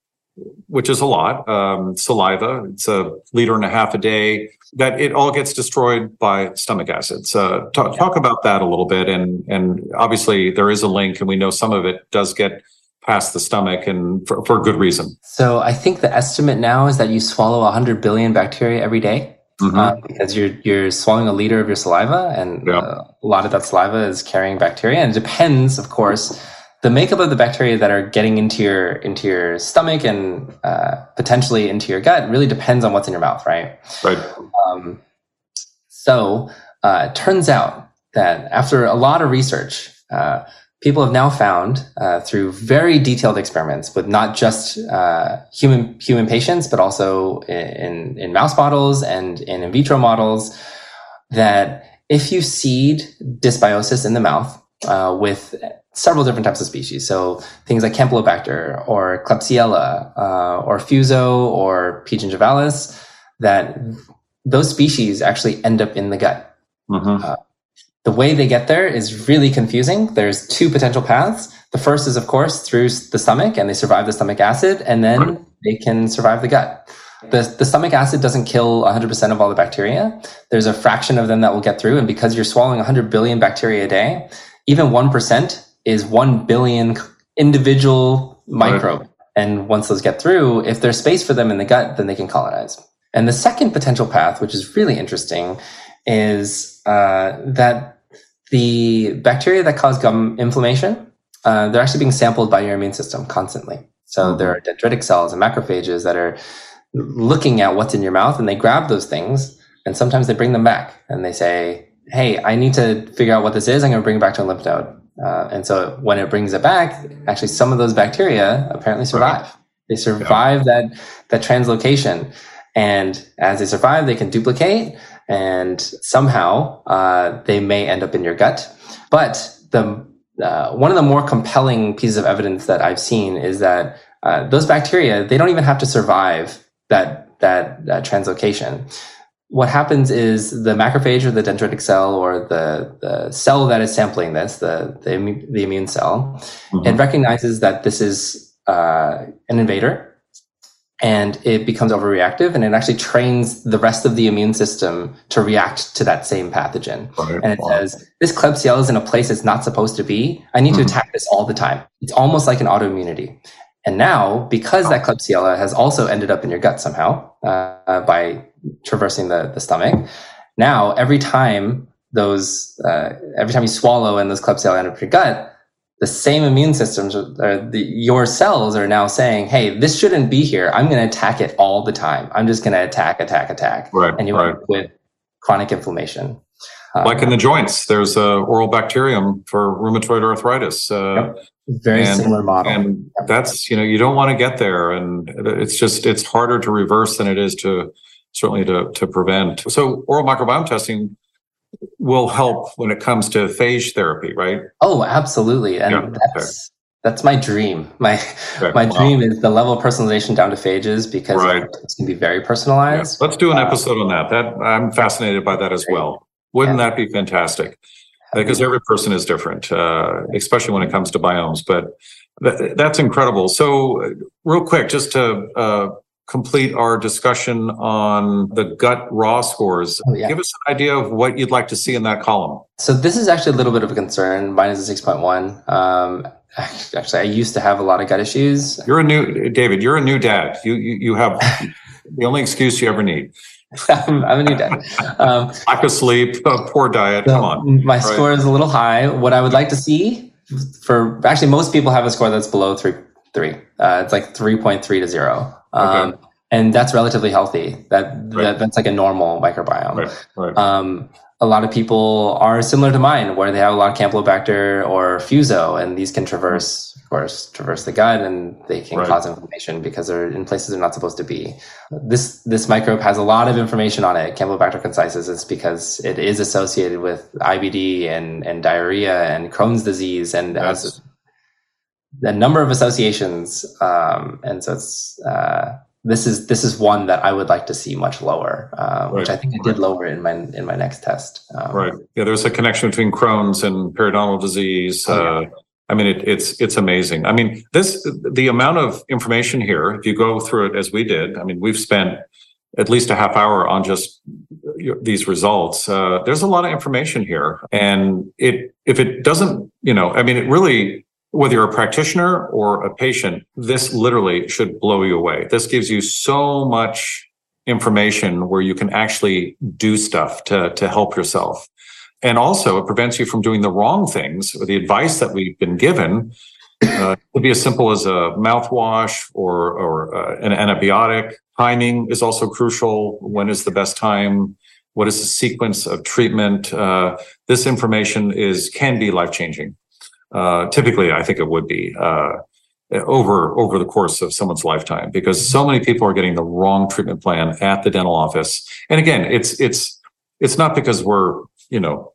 which is a lot, um, saliva, it's a liter and a half a day, that it all gets destroyed by stomach acids. Uh, talk, talk about that a little bit. And, and obviously there is a link and we know some of it does get past the stomach and for, for good reason. So I think the estimate now is that you swallow 100 billion bacteria every day. Mm-hmm. Uh, because you're you're swallowing a liter of your saliva, and yeah. uh, a lot of that saliva is carrying bacteria. And it depends, of course, the makeup of the bacteria that are getting into your into your stomach and uh, potentially into your gut really depends on what's in your mouth, right? Right. Um, so uh, it turns out that after a lot of research, uh, people have now found uh, through very detailed experiments with not just uh, human human patients, but also in in mouse models and in in vitro models, that if you seed dysbiosis in the mouth uh, with several different types of species. So things like Campylobacter or Klebsiella uh, or Fuso or P. gingivalis, that those species actually end up in the gut. Mm-hmm. Uh, the way they get there is really confusing. There's two potential paths. The first is, of course, through the stomach, and they survive the stomach acid, and then they can survive the gut. The, the stomach acid doesn't kill 100% of all the bacteria. There's a fraction of them that will get through. And because you're swallowing 100 billion bacteria a day, even 1% is 1 billion individual microbe. Right. And once those get through, if there's space for them in the gut, then they can colonize. And the second potential path, which is really interesting, is uh, that the bacteria that cause gum inflammation, uh, they're actually being sampled by your immune system constantly. So mm-hmm. there are dendritic cells and macrophages that are looking at what's in your mouth and they grab those things and sometimes they bring them back and they say, Hey, I need to figure out what this is. I'm going to bring it back to a lymph node. Uh, and so when it brings it back, actually some of those bacteria apparently survive. Right. They survive yeah. that, that translocation. And as they survive, they can duplicate and somehow uh, they may end up in your gut. But the uh, one of the more compelling pieces of evidence that I've seen is that uh, those bacteria they don't even have to survive that that, that translocation what happens is the macrophage or the dendritic cell or the, the cell that is sampling this, the, the, the immune cell, mm-hmm. it recognizes that this is uh, an invader and it becomes overreactive and it actually trains the rest of the immune system to react to that same pathogen. Right. And it wow. says, this Klebsiella is in a place it's not supposed to be. I need mm-hmm. to attack this all the time. It's almost like an autoimmunity. And now, because that Klebsiella has also ended up in your gut somehow uh, by traversing the, the stomach, now every time those, uh, every time you swallow and those Klebsiella end up your gut, the same immune systems or the, your cells are now saying, "Hey, this shouldn't be here. I'm going to attack it all the time. I'm just going to attack, attack, attack." Right. And you right. end up with chronic inflammation. Like in the joints, there's a oral bacterium for rheumatoid arthritis. Uh, yep. Very and, similar model. And that's, you know, you don't want to get there. And it's just, it's harder to reverse than it is to certainly to, to prevent. So oral microbiome testing will help when it comes to phage therapy, right? Oh, absolutely. And yeah, that's, okay. that's my dream. My, okay. my wow. dream is the level of personalization down to phages because right. it's going to be very personalized. Yeah. Let's do an uh, episode on that. That I'm fascinated by that as well. Wouldn't yeah. that be fantastic? Because every person is different, uh, especially when it comes to biomes. But th- that's incredible. So, real quick, just to uh, complete our discussion on the gut raw scores, oh, yeah. give us an idea of what you'd like to see in that column. So, this is actually a little bit of a concern. Mine is a 6.1. Um, actually, I used to have a lot of gut issues. You're a new, David, you're a new dad. You, you, you have the only excuse you ever need. I'm, I'm, a new dad. Um, Lack of sleep, poor diet. So Come on. My right. score is a little high. What I would like to see for actually most people have a score that's below three three. Uh, it's like three point three to zero. Um, okay. And that's relatively healthy. That, right. that, that's like a normal microbiome. Right. Um, a lot of people are similar to mine, where they have a lot of Campylobacter or Fuso, and these can traverse, of course, traverse the gut, and they can right. cause inflammation because they're in places they're not supposed to be. This this microbe has a lot of information on it. Campylobacter concisus is because it is associated with IBD and and diarrhea and Crohn's disease, and yes. has a number of associations. Um, and so it's. Uh, this is this is one that I would like to see much lower, uh, right. which I think I did lower in my in my next test. Um, right. Yeah. There's a connection between Crohn's and periodontal disease. Oh, yeah. uh, I mean, it, it's it's amazing. I mean, this the amount of information here. If you go through it as we did, I mean, we've spent at least a half hour on just these results. Uh, there's a lot of information here, and it if it doesn't, you know, I mean, it really whether you're a practitioner or a patient, this literally should blow you away. This gives you so much information where you can actually do stuff to, to help yourself. And also it prevents you from doing the wrong things or the advice that we've been given. Uh, be as simple as a mouthwash or, or uh, an antibiotic. Timing is also crucial. When is the best time? What is the sequence of treatment? Uh, this information is can be life changing. Uh, typically, I think it would be uh, over over the course of someone's lifetime because so many people are getting the wrong treatment plan at the dental office. And again, it's it's it's not because we're you know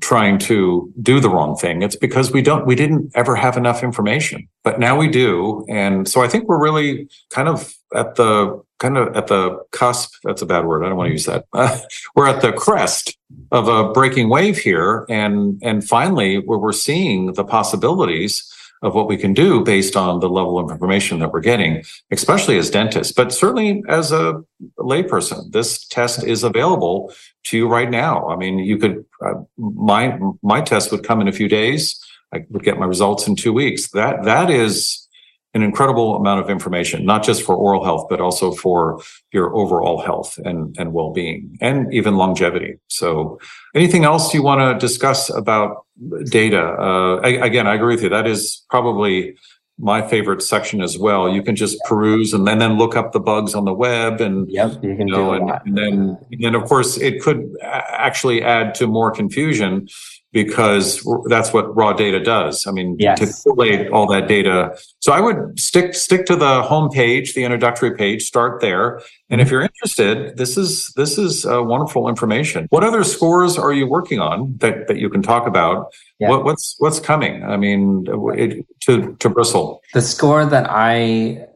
trying to do the wrong thing. It's because we don't we didn't ever have enough information, but now we do. And so I think we're really kind of at the kind of at the cusp. That's a bad word. I don't want to use that. Uh, we're at the crest of a breaking wave here, and and finally, where we're seeing the possibilities of what we can do based on the level of information that we're getting, especially as dentists, but certainly as a layperson. This test is available to you right now. I mean, you could uh, my my test would come in a few days. I would get my results in two weeks. That that is an incredible amount of information, not just for oral health, but also for your overall health and, and well-being and even longevity. So anything else you want to discuss about data? Uh, I, again, I agree with you. That is probably my favorite section as well. You can just peruse and then, then look up the bugs on the web and, yep, you can you know, and, and, then, and then of course it could actually add to more confusion because that's what raw data does. I mean, yes. to collate all that data. So I would stick stick to the home page, the introductory page, start there. And if mm-hmm. you're interested, this is this is uh, wonderful information. What other scores are you working on that, that you can talk about? Yeah. What, what's what's coming? I mean, it, to to Bristle. The score that I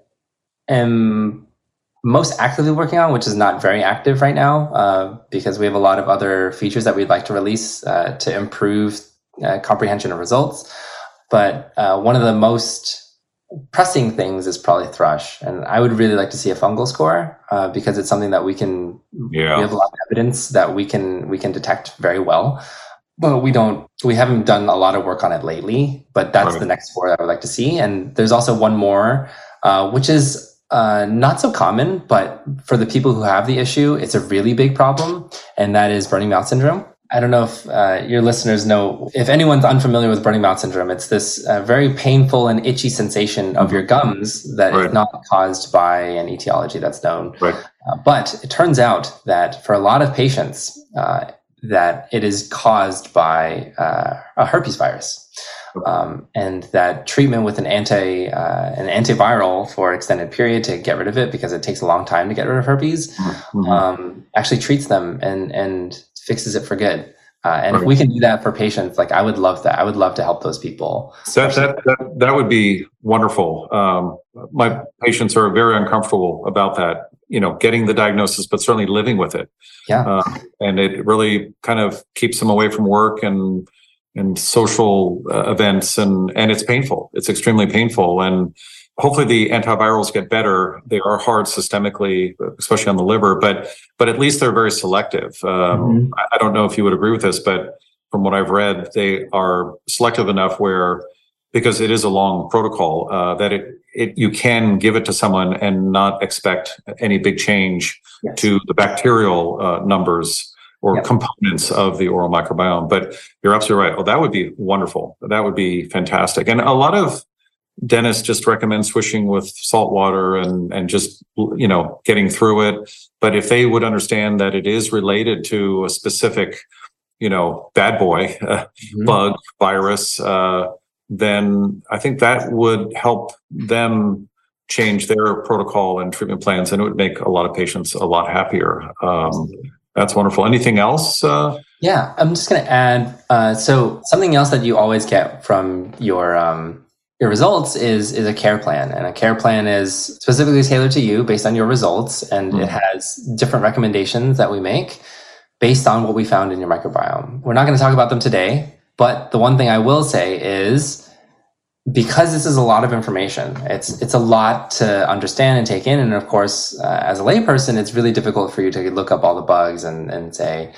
am most actively working on, which is not very active right now, uh, because we have a lot of other features that we'd like to release uh, to improve uh, comprehension of results. But uh, one of the most pressing things is probably thrush, and I would really like to see a fungal score uh, because it's something that we can. Yeah. We have a lot of evidence that we can we can detect very well. But we don't. We haven't done a lot of work on it lately. But that's right. the next score that I would like to see. And there's also one more, uh, which is uh, not so common, but for the people who have the issue, it's a really big problem, and that is burning mouth syndrome. I don't know if uh, your listeners know, if anyone's unfamiliar with burning mouth syndrome, it's this uh, very painful and itchy sensation of your gums that right. is not caused by an etiology that's known. Right. Uh, but it turns out that for a lot of patients, uh, that it is caused by uh, a herpes virus um, and that treatment with an anti uh, an antiviral for an extended period to get rid of it because it takes a long time to get rid of herpes mm-hmm. um, actually treats them and and fixes it for good. Uh, and right. if we can do that for patients, like I would love that. I would love to help those people. That that that, that would be wonderful. Um, my patients are very uncomfortable about that. You know, getting the diagnosis, but certainly living with it. Yeah, uh, and it really kind of keeps them away from work and and social uh, events and and it's painful it's extremely painful and hopefully the antivirals get better they are hard systemically especially on the liver but but at least they're very selective um, mm-hmm. I, don't know if you would agree with this but from what i've read they are selective enough where because it is a long protocol uh, that it, it you can give it to someone and not expect any big change yes. to the bacterial uh, numbers or yep. components of the oral microbiome. But you're absolutely right. Oh, that would be wonderful. That would be fantastic. And a lot of dentists just recommend swishing with salt water and and just you know getting through it. But if they would understand that it is related to a specific you know, bad boy, mm-hmm. bug, virus, uh, then I think that would help them change their protocol and treatment plans, and it would make a lot of patients a lot happier. Um, that's wonderful. Anything else? Uh, yeah, I'm just going to add. Uh, so something else that you always get from your um, your results is is a care plan, and a care plan is specifically tailored to you based on your results, and mm-hmm. it has different recommendations that we make based on what we found in your microbiome. We're not going to talk about them today, but the one thing I will say is because this is a lot of information, it's it's a lot to understand and take in, and of course, uh, as a layperson, it's really difficult for you to look up all the bugs and and say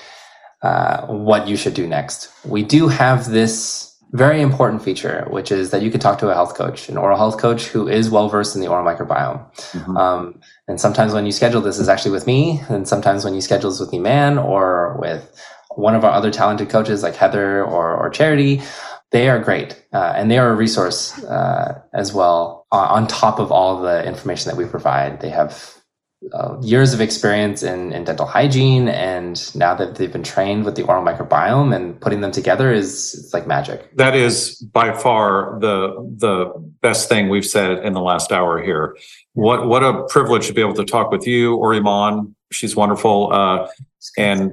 uh, what you should do next. We do have this very important feature, which is that you can talk to a health coach, an oral health coach who is well versed in the oral microbiome. Mm-hmm. Um, and sometimes when you schedule this is actually with me, and sometimes when you schedule this with Iman or with one of our other talented coaches like Heather or, or Charity, they are great uh, and they are a resource uh, as well uh, on top of all the information that we provide. They have uh, years of experience in, in dental hygiene and now that they've been trained with the oral microbiome and putting them together is it's like magic. That is by far the the best thing we've said in the last hour here. What what a privilege to be able to talk with you or iman she's wonderful. Uh, and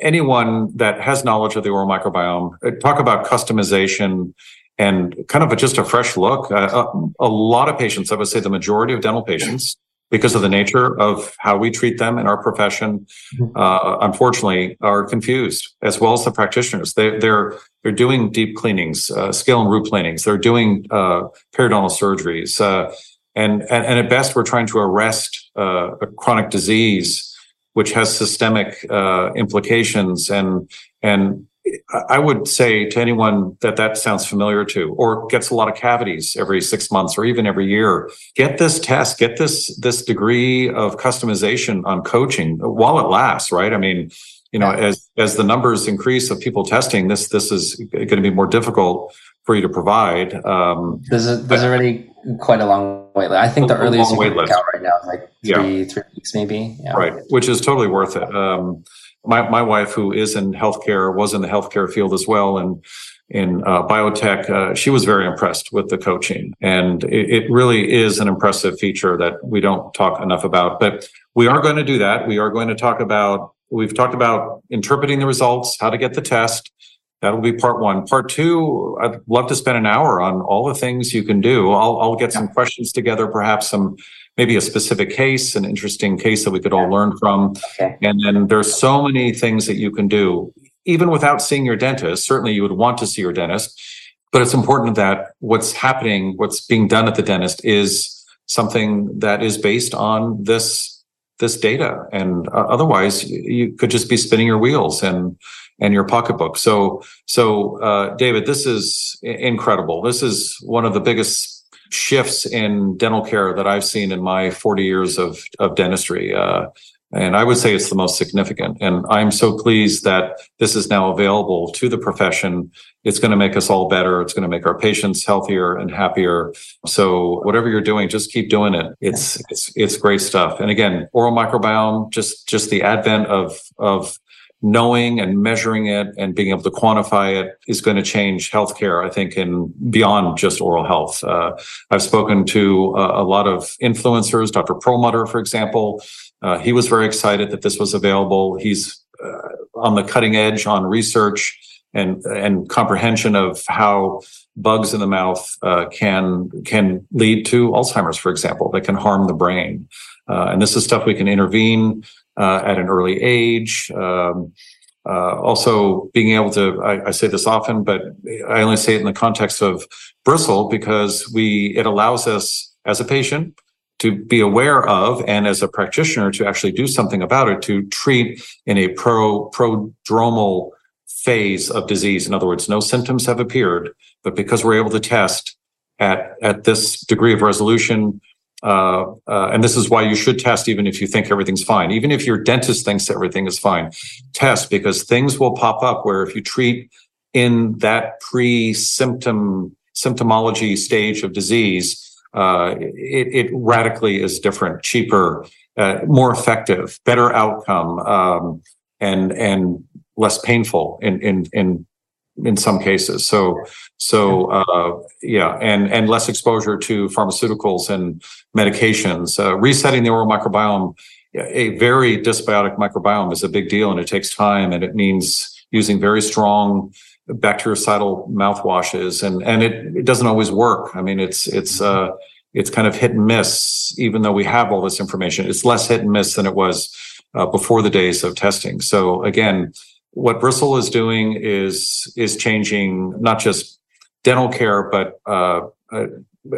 anyone that has knowledge of the oral microbiome uh, talk about customization and kind of a, just a fresh look uh, a, a lot of patients i would say the majority of dental patients because of the nature of how we treat them in our profession, mm-hmm. uh, unfortunately, are confused as well as the practitioners. They, are they're, they're doing deep cleanings, uh, scale and root cleanings. They're doing uh, periodontal surgeries, uh, and, and, and at best, we're trying to arrest uh, a chronic disease which has systemic uh, implications and and I would say to anyone that that sounds familiar to, or gets a lot of cavities every six months or even every year, get this test, get this this degree of customization on coaching while it lasts. Right? I mean, you know, as as the numbers increase of people testing, this this is going to be more difficult for you to provide. Um, there's a, there's already quite a long wait list. I think the earliest you can look out right now is like three yeah. three weeks maybe. Yeah. Right, which is totally worth it. Um, my, my wife, who is in healthcare, was in the healthcare field as well. And in uh, biotech, uh, she was very impressed with the coaching. And it, it, really is an impressive feature that we don't talk enough about. But we are going to do that. We are going to talk about, we've talked about interpreting the results, how to get the test. That'll be part one. Part two, I'd love to spend an hour on all the things you can do. I'll, I'll get some questions together, perhaps some maybe a specific case, an interesting case that we could all learn from. Okay. And then there's so many things that you can do, even without seeing your dentist. Certainly you would want to see your dentist, but it's important that what's happening, what's being done at the dentist is something that is based on this this data. And uh, otherwise you could just be spinning your wheels and and your pocketbook. So so uh, david this is incredible. This is one of the biggest shifts in dental care that I've seen in my 40 years of, of dentistry. Uh, and I would say it's the most significant. And I'm so pleased that this is now available to the profession. It's going to make us all better. It's going to make our patients healthier and happier. So whatever you're doing, just keep doing it. It's, it's, it's great stuff. And again, oral microbiome, just, just the advent of, of knowing and measuring it and being able to quantify it is going to change healthcare, I think, in beyond just oral health. Uh, I've spoken to uh, a lot of influencers, Dr. Perlmutter, for example. Uh, he was very excited that this was available. He's uh, on the cutting edge on research and and comprehension of how bugs in the mouth uh, can can lead to Alzheimer's, for example, that can harm the brain. Uh, and this is stuff we can intervene uh, at an early age. Um, uh, also, being able to, I, I, say this often, but I only say it in the context of bristle because we, it allows us as a patient to be aware of and as a practitioner to actually do something about it to treat in a pro prodromal phase of disease. In other words, no symptoms have appeared, but because we're able to test at, at this degree of resolution, uh, uh, and this is why you should test even if you think everything's fine. Even if your dentist thinks everything is fine, test because things will pop up where if you treat in that pre-symptom symptomology stage of disease, uh, it, it, radically is different, cheaper, uh, more effective, better outcome, um, and and less painful in in in in some cases. So so uh, yeah, and and less exposure to pharmaceuticals and medications. Uh, resetting the oral microbiome, a very dysbiotic microbiome is a big deal, and it takes time, and it means using very strong bactericidal mouthwashes, and and it, it doesn't always work. I mean, it's it's uh, it's kind of hit and miss. Even though we have all this information, it's less hit and miss than it was uh, before the days of testing. So again, what Bristle is doing is is changing not just dental care, but uh, uh,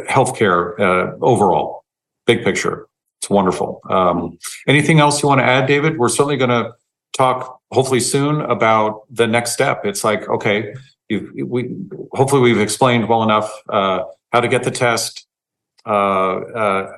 healthcare uh, overall. Big picture. It's wonderful. Um, anything else you want to add, David? We're certainly going to talk hopefully soon about the next step. It's like okay, we hopefully we've explained well enough uh, how to get the test, uh, uh,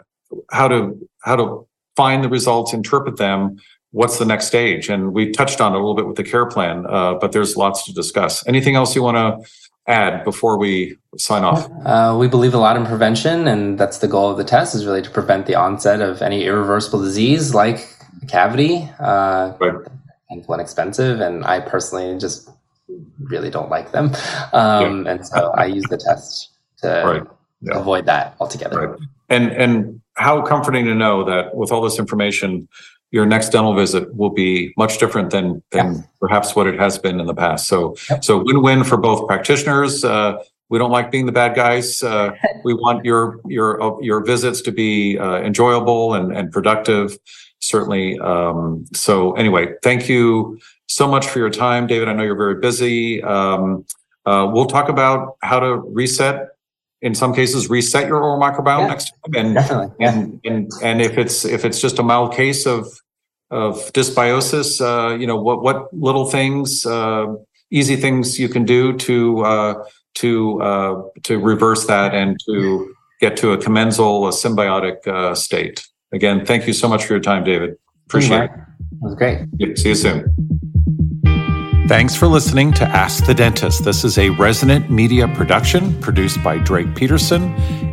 how to how to find the results, interpret them. What's the next stage? And we touched on it a little bit with the care plan, uh, but there's lots to discuss. Anything else you want to add before we sign off? Uh, we believe a lot in prevention, and that's the goal of the test is really to prevent the onset of any irreversible disease like cavity. Uh, right. And expensive, and I personally just really don't like them, um, yeah. and so I use the test to right. yeah. avoid that altogether. Right. And and how comforting to know that with all this information, your next dental visit will be much different than than yeah. perhaps what it has been in the past. So yep. so win win for both practitioners. Uh, we don't like being the bad guys. Uh, we want your your uh, your visits to be uh, enjoyable and and productive. Certainly. Um, so anyway, thank you so much for your time, David. I know you're very busy. Um, uh, we'll talk about how to reset in some cases reset your oral microbiome yeah, next time. And, definitely. Yeah. and and and if it's if it's just a mild case of of dysbiosis uh, you know what what little things uh, easy things you can do to uh, to uh, to reverse that and to get to a commensal a symbiotic uh, state. Again thank you so much for your time david. Appreciate it. It was great. See you soon Thanks for listening to Ask the Dentist. This is a resonant media production produced by Drake Peterson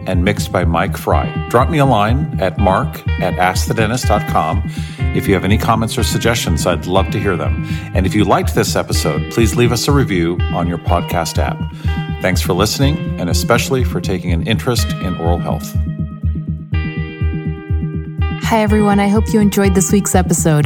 and mixed by Mike Fry. Drop me a line at mark at askthedentist.com. If you have any comments or suggestions, I'd love to hear them. And if you liked this episode, please leave us a review on your podcast app. Thanks for listening and especially for taking an interest in oral health. Hi, everyone. I hope you enjoyed this week's episode.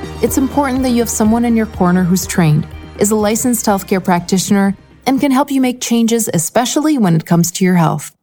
It's important that you have someone in your corner who's trained, is a licensed healthcare practitioner, and can help you make changes, especially when it comes to your health.